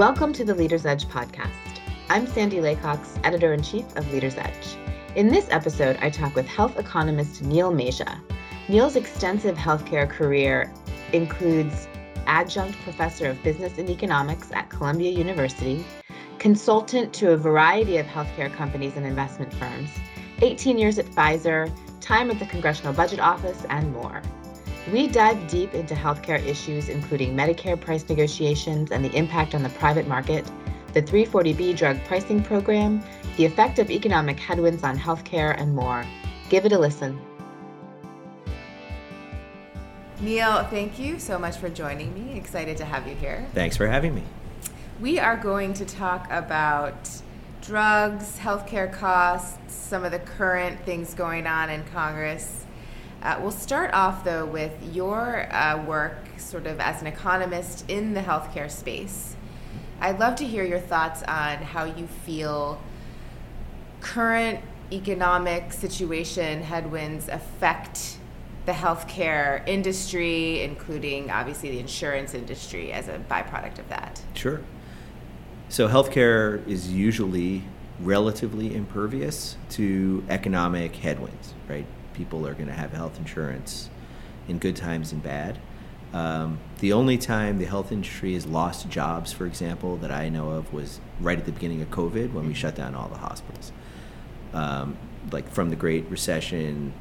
Welcome to the Leader's Edge podcast. I'm Sandy Laycox, editor in chief of Leader's Edge. In this episode, I talk with health economist Neil Masia. Neil's extensive healthcare career includes adjunct professor of business and economics at Columbia University, consultant to a variety of healthcare companies and investment firms, 18 years at Pfizer, time at the Congressional Budget Office, and more. We dive deep into healthcare issues, including Medicare price negotiations and the impact on the private market, the 340B drug pricing program, the effect of economic headwinds on healthcare, and more. Give it a listen. Neil, thank you so much for joining me. Excited to have you here. Thanks for having me. We are going to talk about drugs, healthcare costs, some of the current things going on in Congress uh, we'll start off though with your uh, work, sort of as an economist in the healthcare space. I'd love to hear your thoughts on how you feel current economic situation headwinds affect the healthcare industry, including obviously the insurance industry as a byproduct of that. Sure. So, healthcare is usually relatively impervious to economic headwinds, right? People are going to have health insurance in good times and bad. Um, the only time the health industry has lost jobs, for example, that I know of was right at the beginning of COVID when we shut down all the hospitals. Um, like from the Great Recession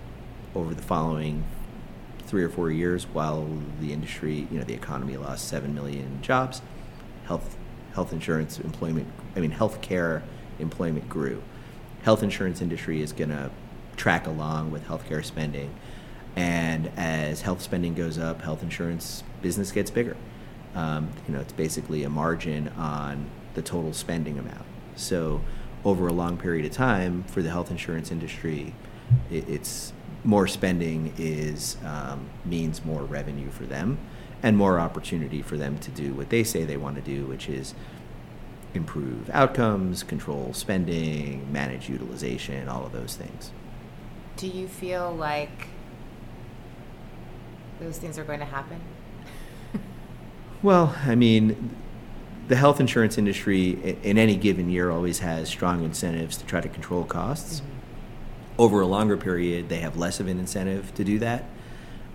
over the following three or four years, while the industry, you know, the economy lost seven million jobs, health health insurance employment, I mean, healthcare employment grew. Health insurance industry is going to track along with healthcare spending. And as health spending goes up, health insurance business gets bigger. Um, you know, it's basically a margin on the total spending amount. So, over a long period of time, for the health insurance industry, it, it's more spending is um, means more revenue for them, and more opportunity for them to do what they say they want to do, which is improve outcomes, control spending, manage utilization, all of those things do you feel like those things are going to happen? well, I mean, the health insurance industry in any given year always has strong incentives to try to control costs. Mm-hmm. Over a longer period, they have less of an incentive to do that.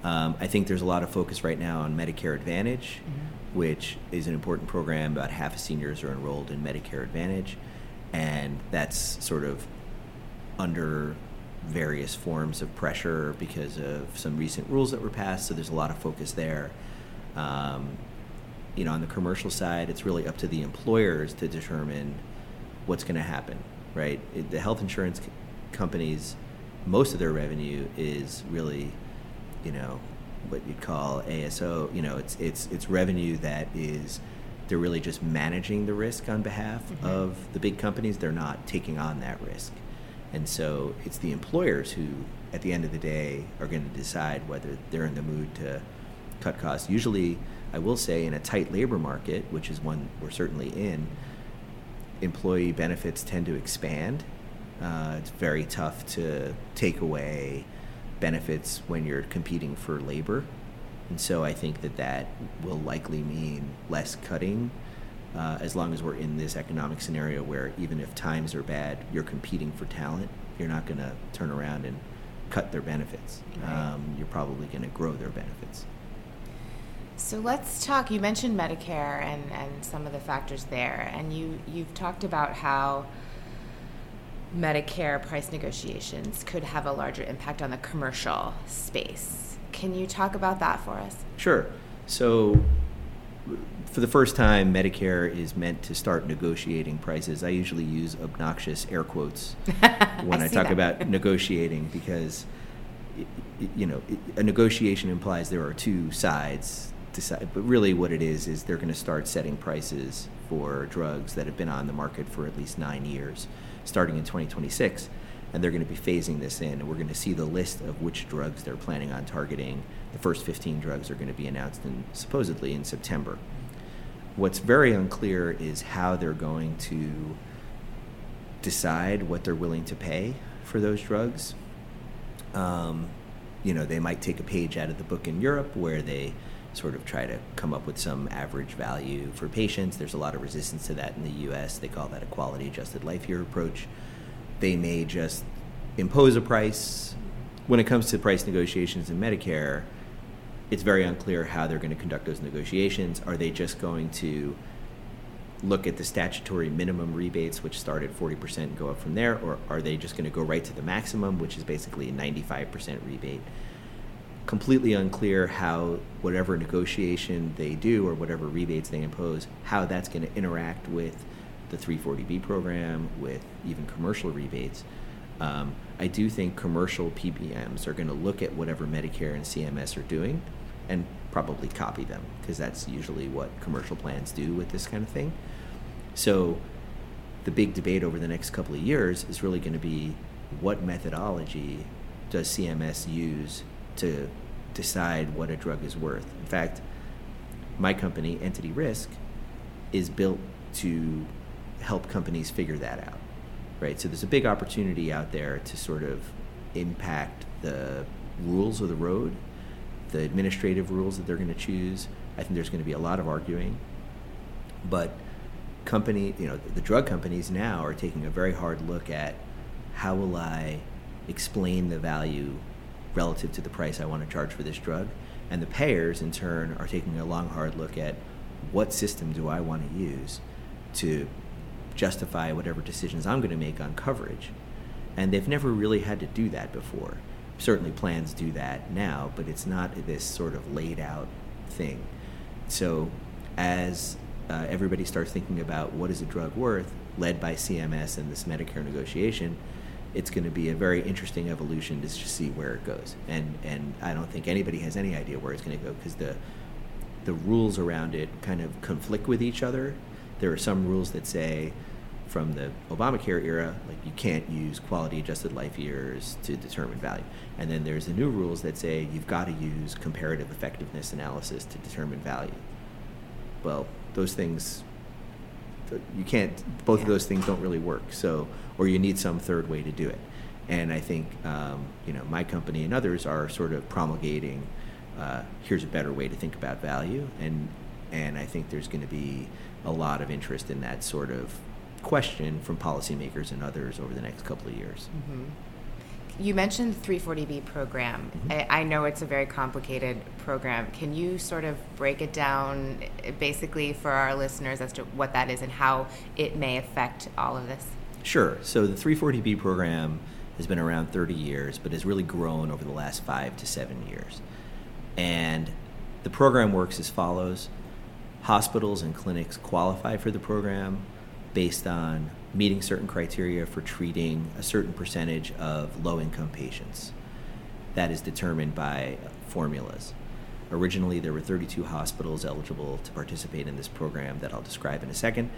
Um, I think there's a lot of focus right now on Medicare Advantage, mm-hmm. which is an important program. About half of seniors are enrolled in Medicare Advantage, and that's sort of under various forms of pressure because of some recent rules that were passed. So there's a lot of focus there. Um, you know, on the commercial side, it's really up to the employers to determine what's going to happen, right? It, the health insurance c- companies, most of their revenue is really, you know, what you'd call ASO. You know, it's it's it's revenue that is they're really just managing the risk on behalf mm-hmm. of the big companies. They're not taking on that risk. And so it's the employers who, at the end of the day, are going to decide whether they're in the mood to cut costs. Usually, I will say, in a tight labor market, which is one we're certainly in, employee benefits tend to expand. Uh, it's very tough to take away benefits when you're competing for labor. And so I think that that will likely mean less cutting uh, as long as we're in this economic scenario where even if times are bad, you're competing for talent. You're not going to turn around and cut their benefits. Right. Um, you're probably going to grow their benefits. So let's talk. You mentioned Medicare and, and some of the factors there, and you you've talked about how Medicare price negotiations could have a larger impact on the commercial space. Can you talk about that for us? Sure. So for the first time, Medicare is meant to start negotiating prices. I usually use obnoxious air quotes when I, I talk that. about negotiating because, you know, a negotiation implies there are two sides. Decide, but really, what it is is they're going to start setting prices for drugs that have been on the market for at least nine years, starting in 2026, and they're going to be phasing this in. And we're going to see the list of which drugs they're planning on targeting. The first 15 drugs are going to be announced in supposedly in September. What's very unclear is how they're going to decide what they're willing to pay for those drugs. Um, you know, they might take a page out of the book in Europe where they sort of try to come up with some average value for patients. There's a lot of resistance to that in the US. They call that a quality adjusted life year approach. They may just impose a price. When it comes to price negotiations in Medicare, it's very unclear how they're going to conduct those negotiations. Are they just going to look at the statutory minimum rebates, which start at 40% and go up from there, or are they just going to go right to the maximum, which is basically a 95% rebate? Completely unclear how whatever negotiation they do or whatever rebates they impose, how that's going to interact with the 340B program, with even commercial rebates. Um, I do think commercial PBMs are going to look at whatever Medicare and CMS are doing and probably copy them because that's usually what commercial plans do with this kind of thing. So the big debate over the next couple of years is really going to be what methodology does CMS use to decide what a drug is worth. In fact, my company, Entity Risk, is built to help companies figure that out. Right? So there's a big opportunity out there to sort of impact the rules of the road, the administrative rules that they're going to choose. I think there's going to be a lot of arguing. But company, you know, the drug companies now are taking a very hard look at how will I explain the value relative to the price I want to charge for this drug, and the payers in turn are taking a long hard look at what system do I want to use to justify whatever decisions I'm going to make on coverage. And they've never really had to do that before. Certainly plans do that now, but it's not this sort of laid out thing. So as uh, everybody starts thinking about what is a drug worth, led by CMS and this Medicare negotiation, it's going to be a very interesting evolution to see where it goes. And and I don't think anybody has any idea where it's going to go because the the rules around it kind of conflict with each other. There are some rules that say from the Obamacare era, like you can't use quality adjusted life years to determine value. And then there's the new rules that say you've got to use comparative effectiveness analysis to determine value. Well, those things you can't both yeah. of those things don't really work so or you need some third way to do it and i think um, you know my company and others are sort of promulgating uh, here's a better way to think about value and and i think there's going to be a lot of interest in that sort of question from policymakers and others over the next couple of years mm-hmm you mentioned the 340B program. Mm-hmm. I, I, know it's a very complicated program. Can you sort of break it down eh, basically for our listeners as to what that is and how it may affect all of this? Sure. So the 340B program has been around 30 years, but has really grown over the last five to seven years. And the program works as follows hospitals and clinics qualify for the program based on meeting certain criteria for treating a certain percentage of low income patients. That is determined by formulas. Originally, there were 32 hospitals eligible to participate in this program that I'll describe in a second.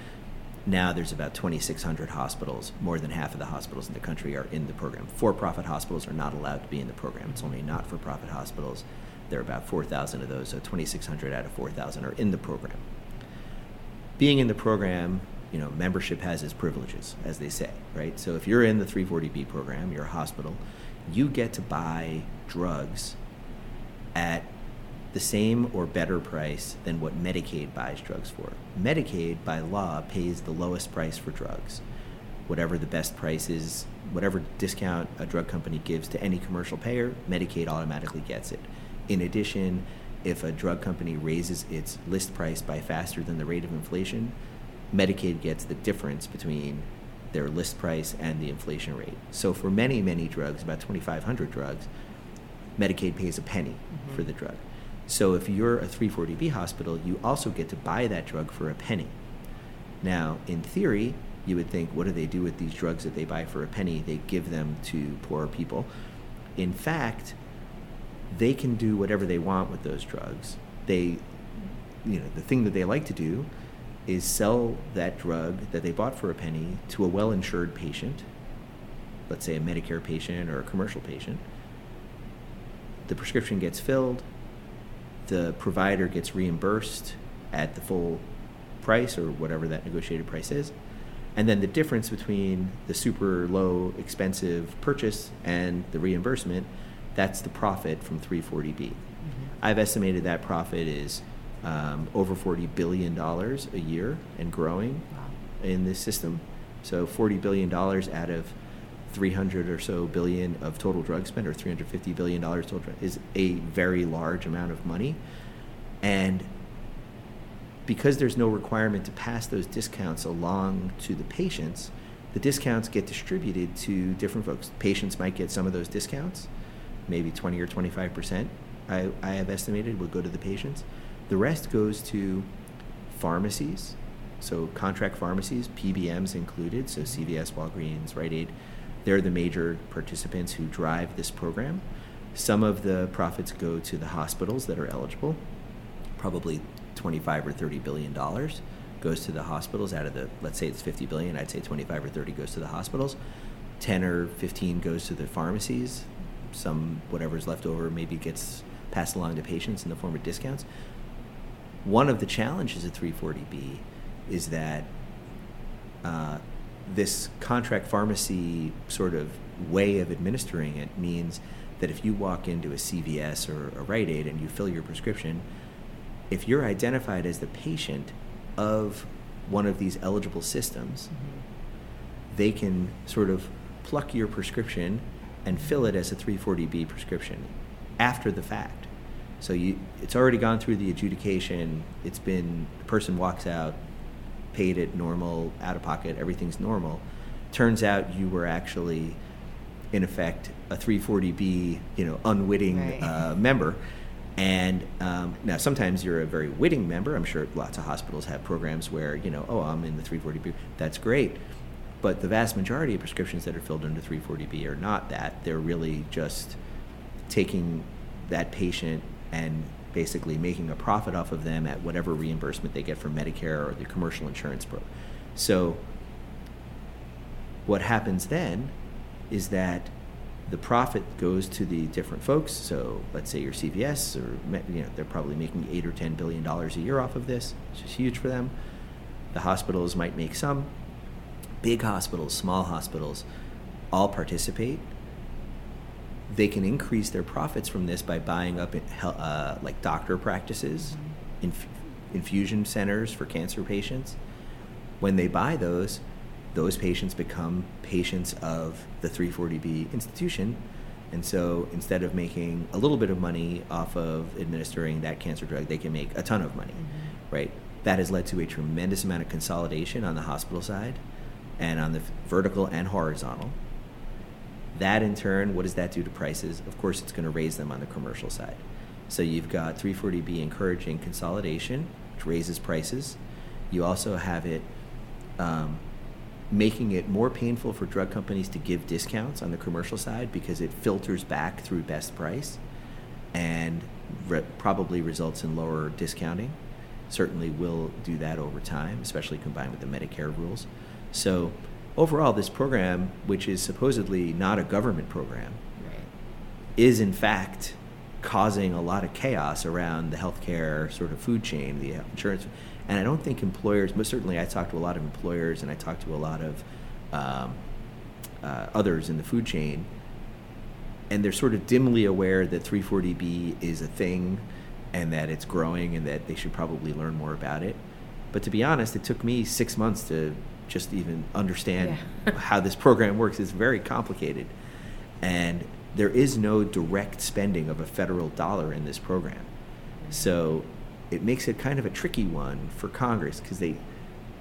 Now there's about 2,600 hospitals. More than half of the hospitals in the country are in the program. For profit hospitals are not allowed to be in the program. It's only not for profit hospitals. There are about 4,000 of those, so 2,600 out of 4,000 are in the program. Being in the program you know, membership has its privileges, as they say, right? So if you're in the 340B program, you're a hospital, you get to buy drugs at the same or better price than what Medicaid buys drugs for. Medicaid, by law, pays the lowest price for drugs. Whatever the best price is, whatever discount a drug company gives to any commercial payer, Medicaid automatically gets it. In addition, if a drug company raises its list price by faster than the rate of inflation, Medicaid gets the difference between their list price and the inflation rate. So for many, many drugs, about 2,500 drugs, Medicaid pays a penny mm-hmm. for the drug. So if you're a 340B hospital, you also get to buy that drug for a penny. Now, in theory, you would think, what do they do with these drugs that they buy for a penny? They give them to poor people. In fact, they can do whatever they want with those drugs. They, you know, the thing that they like to do is sell that drug that they bought for a penny to a well insured patient, let's say a Medicare patient or a commercial patient. The prescription gets filled, the provider gets reimbursed at the full price or whatever that negotiated price is. And then the difference between the super low expensive purchase and the reimbursement, that's the profit from 340B. Mm-hmm. I've estimated that profit is um, over $40 billion a year and growing wow. in this system. So $40 billion out of 300 or so billion of total drug spend or 350 billion dollars total is a very large amount of money and because there's no requirement to pass those discounts along to the patients the discounts get distributed to different folks patients might get some of those discounts maybe 20 or 25 percent I, I have estimated will go to the patients the rest goes to pharmacies so contract pharmacies pbms included so cvs walgreens rite aid they're the major participants who drive this program. Some of the profits go to the hospitals that are eligible. Probably 25 or 30 billion dollars goes to the hospitals out of the let's say it's 50 billion, I'd say 25 or 30 goes to the hospitals. 10 or 15 goes to the pharmacies. Some whatever's left over maybe gets passed along to patients in the form of discounts. One of the challenges of 340B is that uh, this contract pharmacy sort of way of administering it means that if you walk into a CVS or a Rite Aid and you fill your prescription, if you're identified as the patient of one of these eligible systems, mm-hmm. they can sort of pluck your prescription and fill it as a 340B prescription after the fact. So you, it's already gone through the adjudication. It's been the person walks out, paid it normal, out of pocket, everything's normal. Turns out you were actually, in effect, a 340B, you know, unwitting right. uh, member. And um, now sometimes you're a very witting member. I'm sure lots of hospitals have programs where, you know, oh, I'm in the 340B. That's great. But the vast majority of prescriptions that are filled under 340B are not that. They're really just taking that patient and basically making a profit off of them at whatever reimbursement they get from Medicare or the commercial insurance pro. So what happens then is that the profit goes to the different folks. So let's say your CVS, or you know, they're probably making eight or ten billion dollars a year off of this, which is huge for them. The hospitals might make some. Big hospitals, small hospitals, all participate they can increase their profits from this by buying up uh, like doctor practices, inf- infusion centers for cancer patients. When they buy those, those patients become patients of the 340B institution. And so instead of making a little bit of money off of administering that cancer drug, they can make a ton of money, mm-hmm. right? That has led to a tremendous amount of consolidation on the hospital side and on the vertical and horizontal that in turn, what does that do to prices? Of course, it's going to raise them on the commercial side. So you've got 340B encouraging consolidation, which raises prices. You also have it um, making it more painful for drug companies to give discounts on the commercial side because it filters back through best price and re- probably results in lower discounting. Certainly will do that over time, especially combined with the Medicare rules. So overall, this program, which is supposedly not a government program, right. is in fact causing a lot of chaos around the healthcare sort of food chain, the insurance. And I don't think employers, most certainly I talked to a lot of employers and I talked to a lot of um, uh, others in the food chain, and they're sort of dimly aware that 340B is a thing and that it's growing and that they should probably learn more about it. But to be honest, it took me six months to just even understand yeah. how this program works. It's very complicated. And there is no direct spending of a federal dollar in this program. So it makes it kind of a tricky one for Congress because they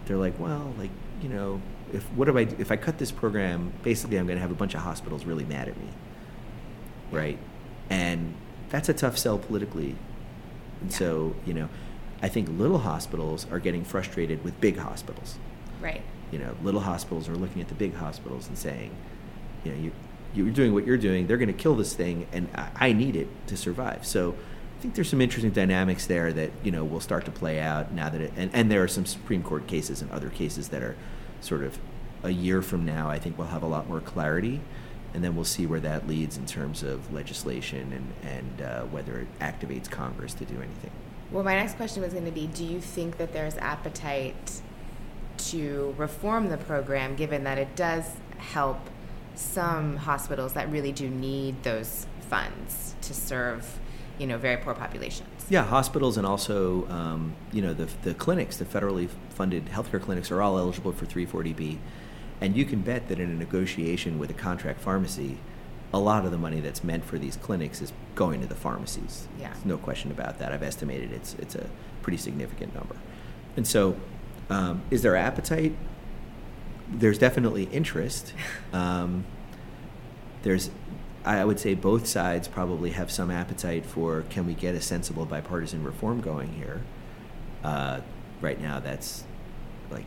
they're like, well, like, you know, if what if I if I cut this program, basically I'm going to have a bunch of hospitals really mad at me. Right? And that's a tough sell politically. And yeah. so, you know, I think little hospitals are getting frustrated with big hospitals. Right you know, little hospitals are looking at the big hospitals and saying, you know, you you're doing what you're doing. They're going to kill this thing, and I, I need it to survive. So. I think there's some interesting dynamics there that you know will start to play out now that it and, and there are some Supreme Court cases and other cases that are sort of a year from now I think we'll have a lot more clarity and then we'll see where that leads in terms of legislation and, and uh, whether it activates Congress to do anything. Well, my next question was going to be Do you think that there's appetite to reform the program, given that it does help some hospitals that really do need those funds to serve you know, very poor populations. Yeah, hospitals and also, um, you know, the, the clinics, the federally funded healthcare clinics are all eligible for 340B. And you can bet that in a negotiation with a contract pharmacy, a lot of the money that's meant for these clinics is going to the pharmacies. Yeah. There's no question about that. I've estimated it's, it's a pretty significant number. And so, um, is there appetite? There's definitely interest. Um, there's I would say both sides probably have some appetite for can we get a sensible bipartisan reform going here. Uh, right now, that's like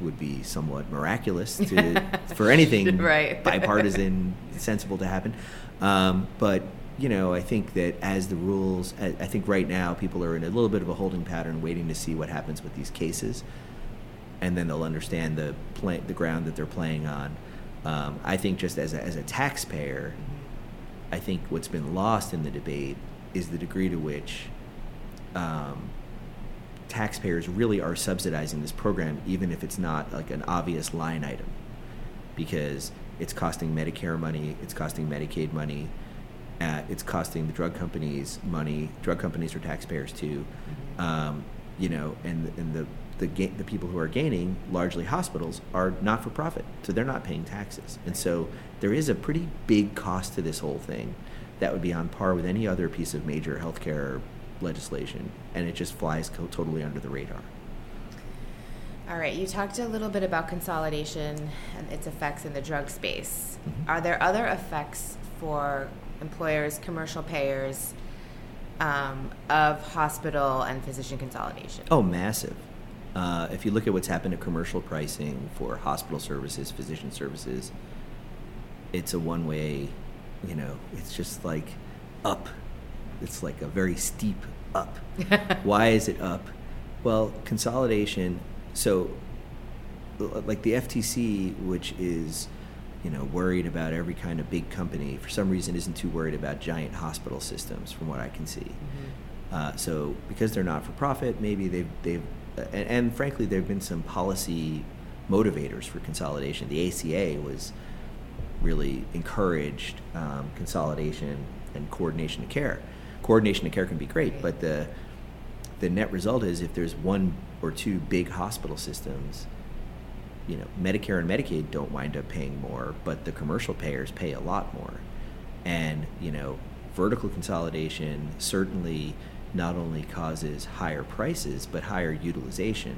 would be somewhat miraculous to, for anything right. bipartisan sensible to happen. Um, but you know, I think that as the rules, I, I think right now people are in a little bit of a holding pattern, waiting to see what happens with these cases, and then they'll understand the play, the ground that they're playing on. Um, I think just as a, as a taxpayer, I think what's been lost in the debate is the degree to which um, taxpayers really are subsidizing this program, even if it's not like an obvious line item, because it's costing Medicare money, it's costing Medicaid money, uh, it's costing the drug companies money. Drug companies are taxpayers too, um, you know, and and the the, ga- the people who are gaining, largely hospitals, are not for profit, so they're not paying taxes. And so there is a pretty big cost to this whole thing that would be on par with any other piece of major healthcare legislation, and it just flies co- totally under the radar. All right, you talked a little bit about consolidation and its effects in the drug space. Mm-hmm. Are there other effects for employers, commercial payers, um, of hospital and physician consolidation? Oh, massive. Uh, if you look at what's happened to commercial pricing for hospital services, physician services, it's a one way, you know, it's just like up. It's like a very steep up. Why is it up? Well, consolidation. So, like the FTC, which is, you know, worried about every kind of big company, for some reason isn't too worried about giant hospital systems, from what I can see. Mm-hmm. Uh, so, because they're not for profit, maybe they've they've and, and, frankly, there have been some policy motivators for consolidation. The ACA was really encouraged um, consolidation and coordination of care. Coordination of care can be great, but the the net result is if there's one or two big hospital systems, you know, Medicare and Medicaid don't wind up paying more, but the commercial payers pay a lot more. And, you know, vertical consolidation certainly not only causes higher prices but higher utilization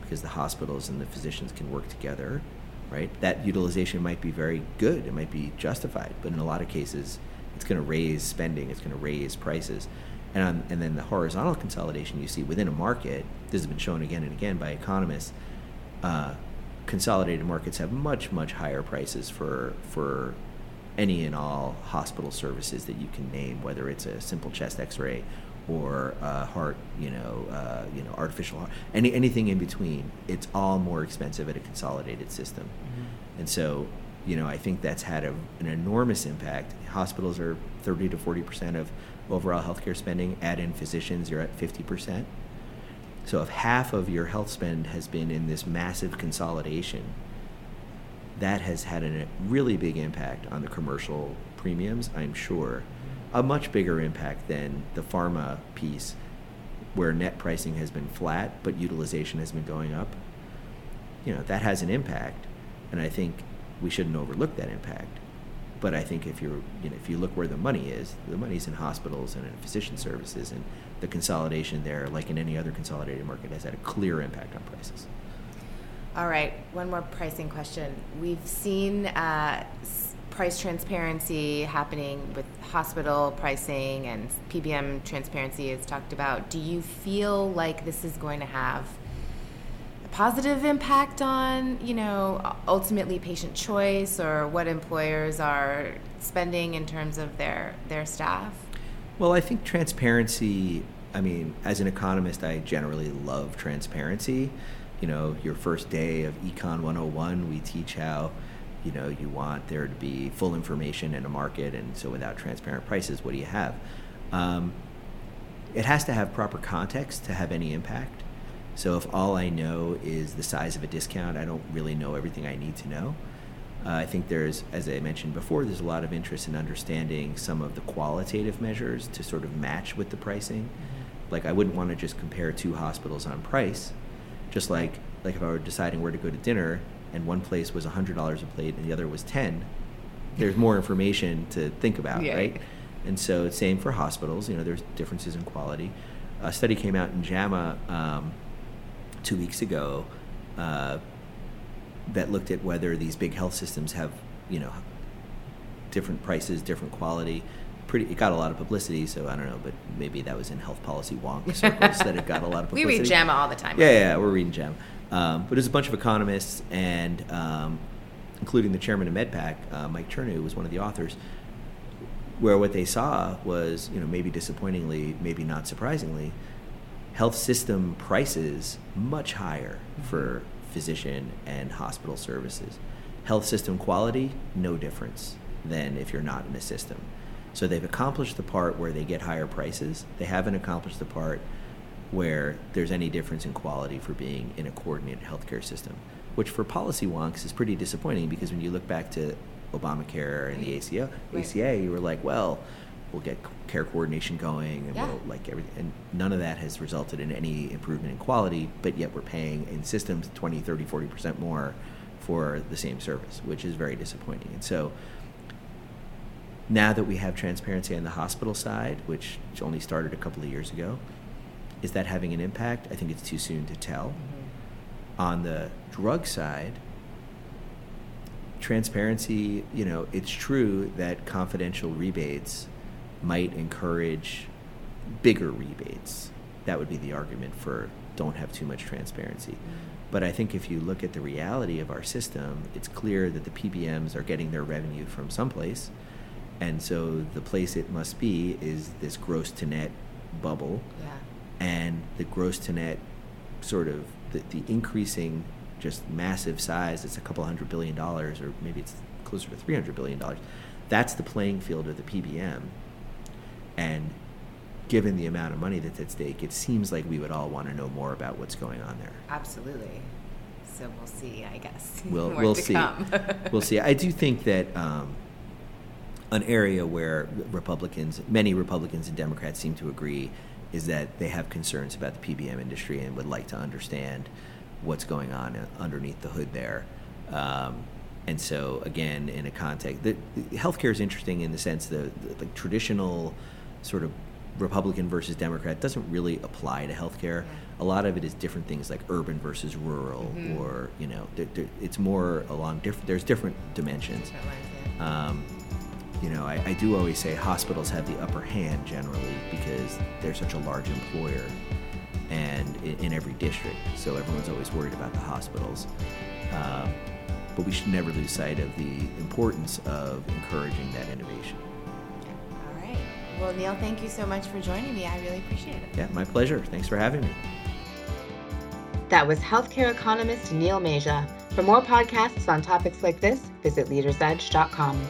because the hospitals and the physicians can work together right that utilization might be very good it might be justified but in a lot of cases it's going to raise spending it's going to raise prices and, on, and then the horizontal consolidation you see within a market this has been shown again and again by economists uh, consolidated markets have much much higher prices for for any and all hospital services that you can name whether it's a simple chest x-ray or uh, heart, you know, uh, you know, artificial heart, any anything in between. It's all more expensive at a consolidated system, mm-hmm. and so you know, I think that's had a, an enormous impact. Hospitals are 30 to 40 percent of overall healthcare spending. Add in physicians, you're at 50 percent. So if half of your health spend has been in this massive consolidation, that has had a really big impact on the commercial premiums, I'm sure a much bigger impact than the pharma piece, where net pricing has been flat but utilization has been going up. You know that has an impact, and I think we shouldn't overlook that impact. But I think if you're, you know, if you look where the money is, the money's in hospitals and in physician services, and the consolidation there, like in any other consolidated market, has had a clear impact on prices. All right, one more pricing question. We've seen uh, price transparency happening with hospital pricing and PBM transparency is talked about. Do you feel like this is going to have a positive impact on, you know, ultimately patient choice or what employers are spending in terms of their their staff? Well, I think transparency, I mean, as an economist, I generally love transparency. You know, your first day of Econ 101, we teach how you know you want there to be full information in a market and so without transparent prices what do you have? Um, it has to have proper context to have any impact. So if all i know is the size of a discount i don't really know everything i need to know Uh, I think there's, as I mentioned before, there's a lot of interest in understanding some of the qualitative measures to sort of match with the pricing. Mm-hmm. Like I wouldn't want to just compare two hospitals on price, just like like if I were deciding where to go to dinner and one place was hundred dollars a plate and the other was ten, there's more information to think about, yeah. right? And so same for hospitals. You know, there's differences in quality. A study came out in JAMA um, two weeks ago. Uh, that looked at whether these big health systems have, you know, different prices, different quality. Pretty, it got a lot of publicity, so I don't know, but maybe that was in health policy wonk circles that it got a lot of publicity. we read JAMA all the time. Yeah, yeah, we're reading JAMA. Um, but there's a bunch of economists, and um, including the chairman of MedPAC, uh, Mike Chernew, was one of the authors, where what they saw was, you know, maybe disappointingly, maybe not surprisingly, health system prices much higher for physician and hospital services. Health system quality, no difference than if you're not in a system. So they've accomplished the part where they get higher prices. They haven't accomplished the part where there's any difference in quality for being in a coordinated healthcare system, which for policy wonks is pretty disappointing because when you look back to Obamacare and the ACA, right. ACA, you were like, well, we'll get care coordination going and yeah. we'll like everything and none of that has resulted in any improvement in quality but yet we're paying in systems 20 30 40% more for the same service which is very disappointing and so now that we have transparency on the hospital side which only started a couple of years ago is that having an impact i think it's too soon to tell mm-hmm. on the drug side transparency you know it's true that confidential rebates might encourage bigger rebates. That would be the argument for don't have too much transparency. Mm-hmm. But I think if you look at the reality of our system, it's clear that the PBMs are getting their revenue from someplace. And so the place it must be is this gross to net bubble. Yeah. And the gross to net sort of the, the increasing just massive size, it's a couple hundred billion dollars, or maybe it's closer to $300 billion. That's the playing field of the PBM. And given the amount of money that's at stake, it seems like we would all want to know more about what's going on there. Absolutely. So we'll see, I guess. We'll, we'll see. we'll see. I do think that um, an area where Republicans, many Republicans and Democrats seem to agree, is that they have concerns about the PBM industry and would like to understand what's going on underneath the hood there. Um, and so, again, in a context, the, the healthcare is interesting in the sense that the, the traditional sort of Republican versus Democrat doesn't really apply to healthcare. Yeah. A lot of it is different things like urban versus rural, mm-hmm. or you know, it's more along different. There's different dimensions. Um, you know, I, I, do always say hospitals have the upper hand generally because they're such a large employer, and in, in every district, so everyone's always worried about the hospitals. Um, but we should never lose sight of the importance of encouraging that innovation. Well, Neil, thank you so much for joining me. I really appreciate it. Yeah, my pleasure. Thanks for having me. That was healthcare economist Neil Masia. For more podcasts on topics like this, visit leadersedge.com.